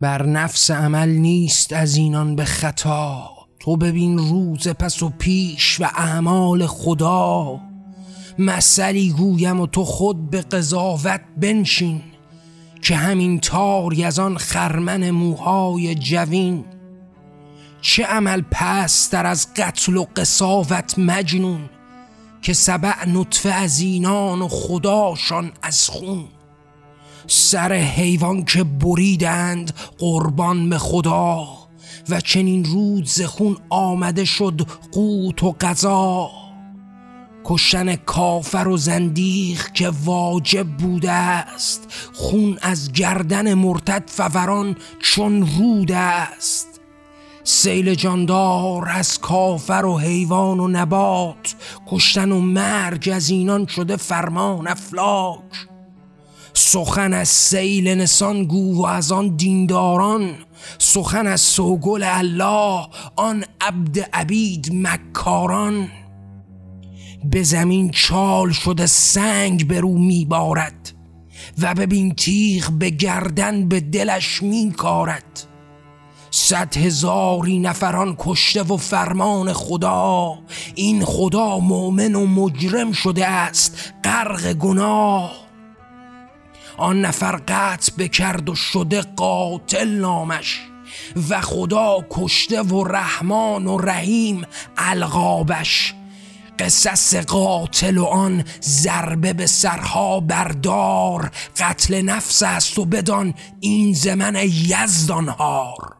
بر نفس عمل نیست از اینان به خطا. تو ببین روز پس و پیش و اعمال خدا. مثلی گویم و تو خود به قضاوت بنشین که همین تاری از آن خرمن موهای جوین. چه عمل پستر از قتل و قصاوت مجنون که سبع نطفه از اینان و خداشان از خون. سر حیوان که بریدند قربان به خدا و چنین رود زخون آمده شد قوت و غذا کشتن کافر و زندیق که واجب بوده است خون از گردن مرتد فوران چون رود است. سیل جاندار از کافر و حیوان و نبات کشتن و مرگ از اینان شده فرمان افلاک. سخن از سیل نسان گو و از آن دینداران. سخن از سوگل الله آن عبد عبید مکاران. به زمین چال شده سنگ به رو میبارد و ببین تیغ به گردن به دلش میکارد. صد هزاری نفران کشته و فرمان خدا. این خدا مؤمن و مجرم شده است غرق گناه. آن نفر قطع بکرد و شده قاتل نامش و خدا کشته و رحمان و رحیم القابش. قصص قاتل و آن ضربه به سرها بردار قتل نفس است و بدان این زمن یزدانهار.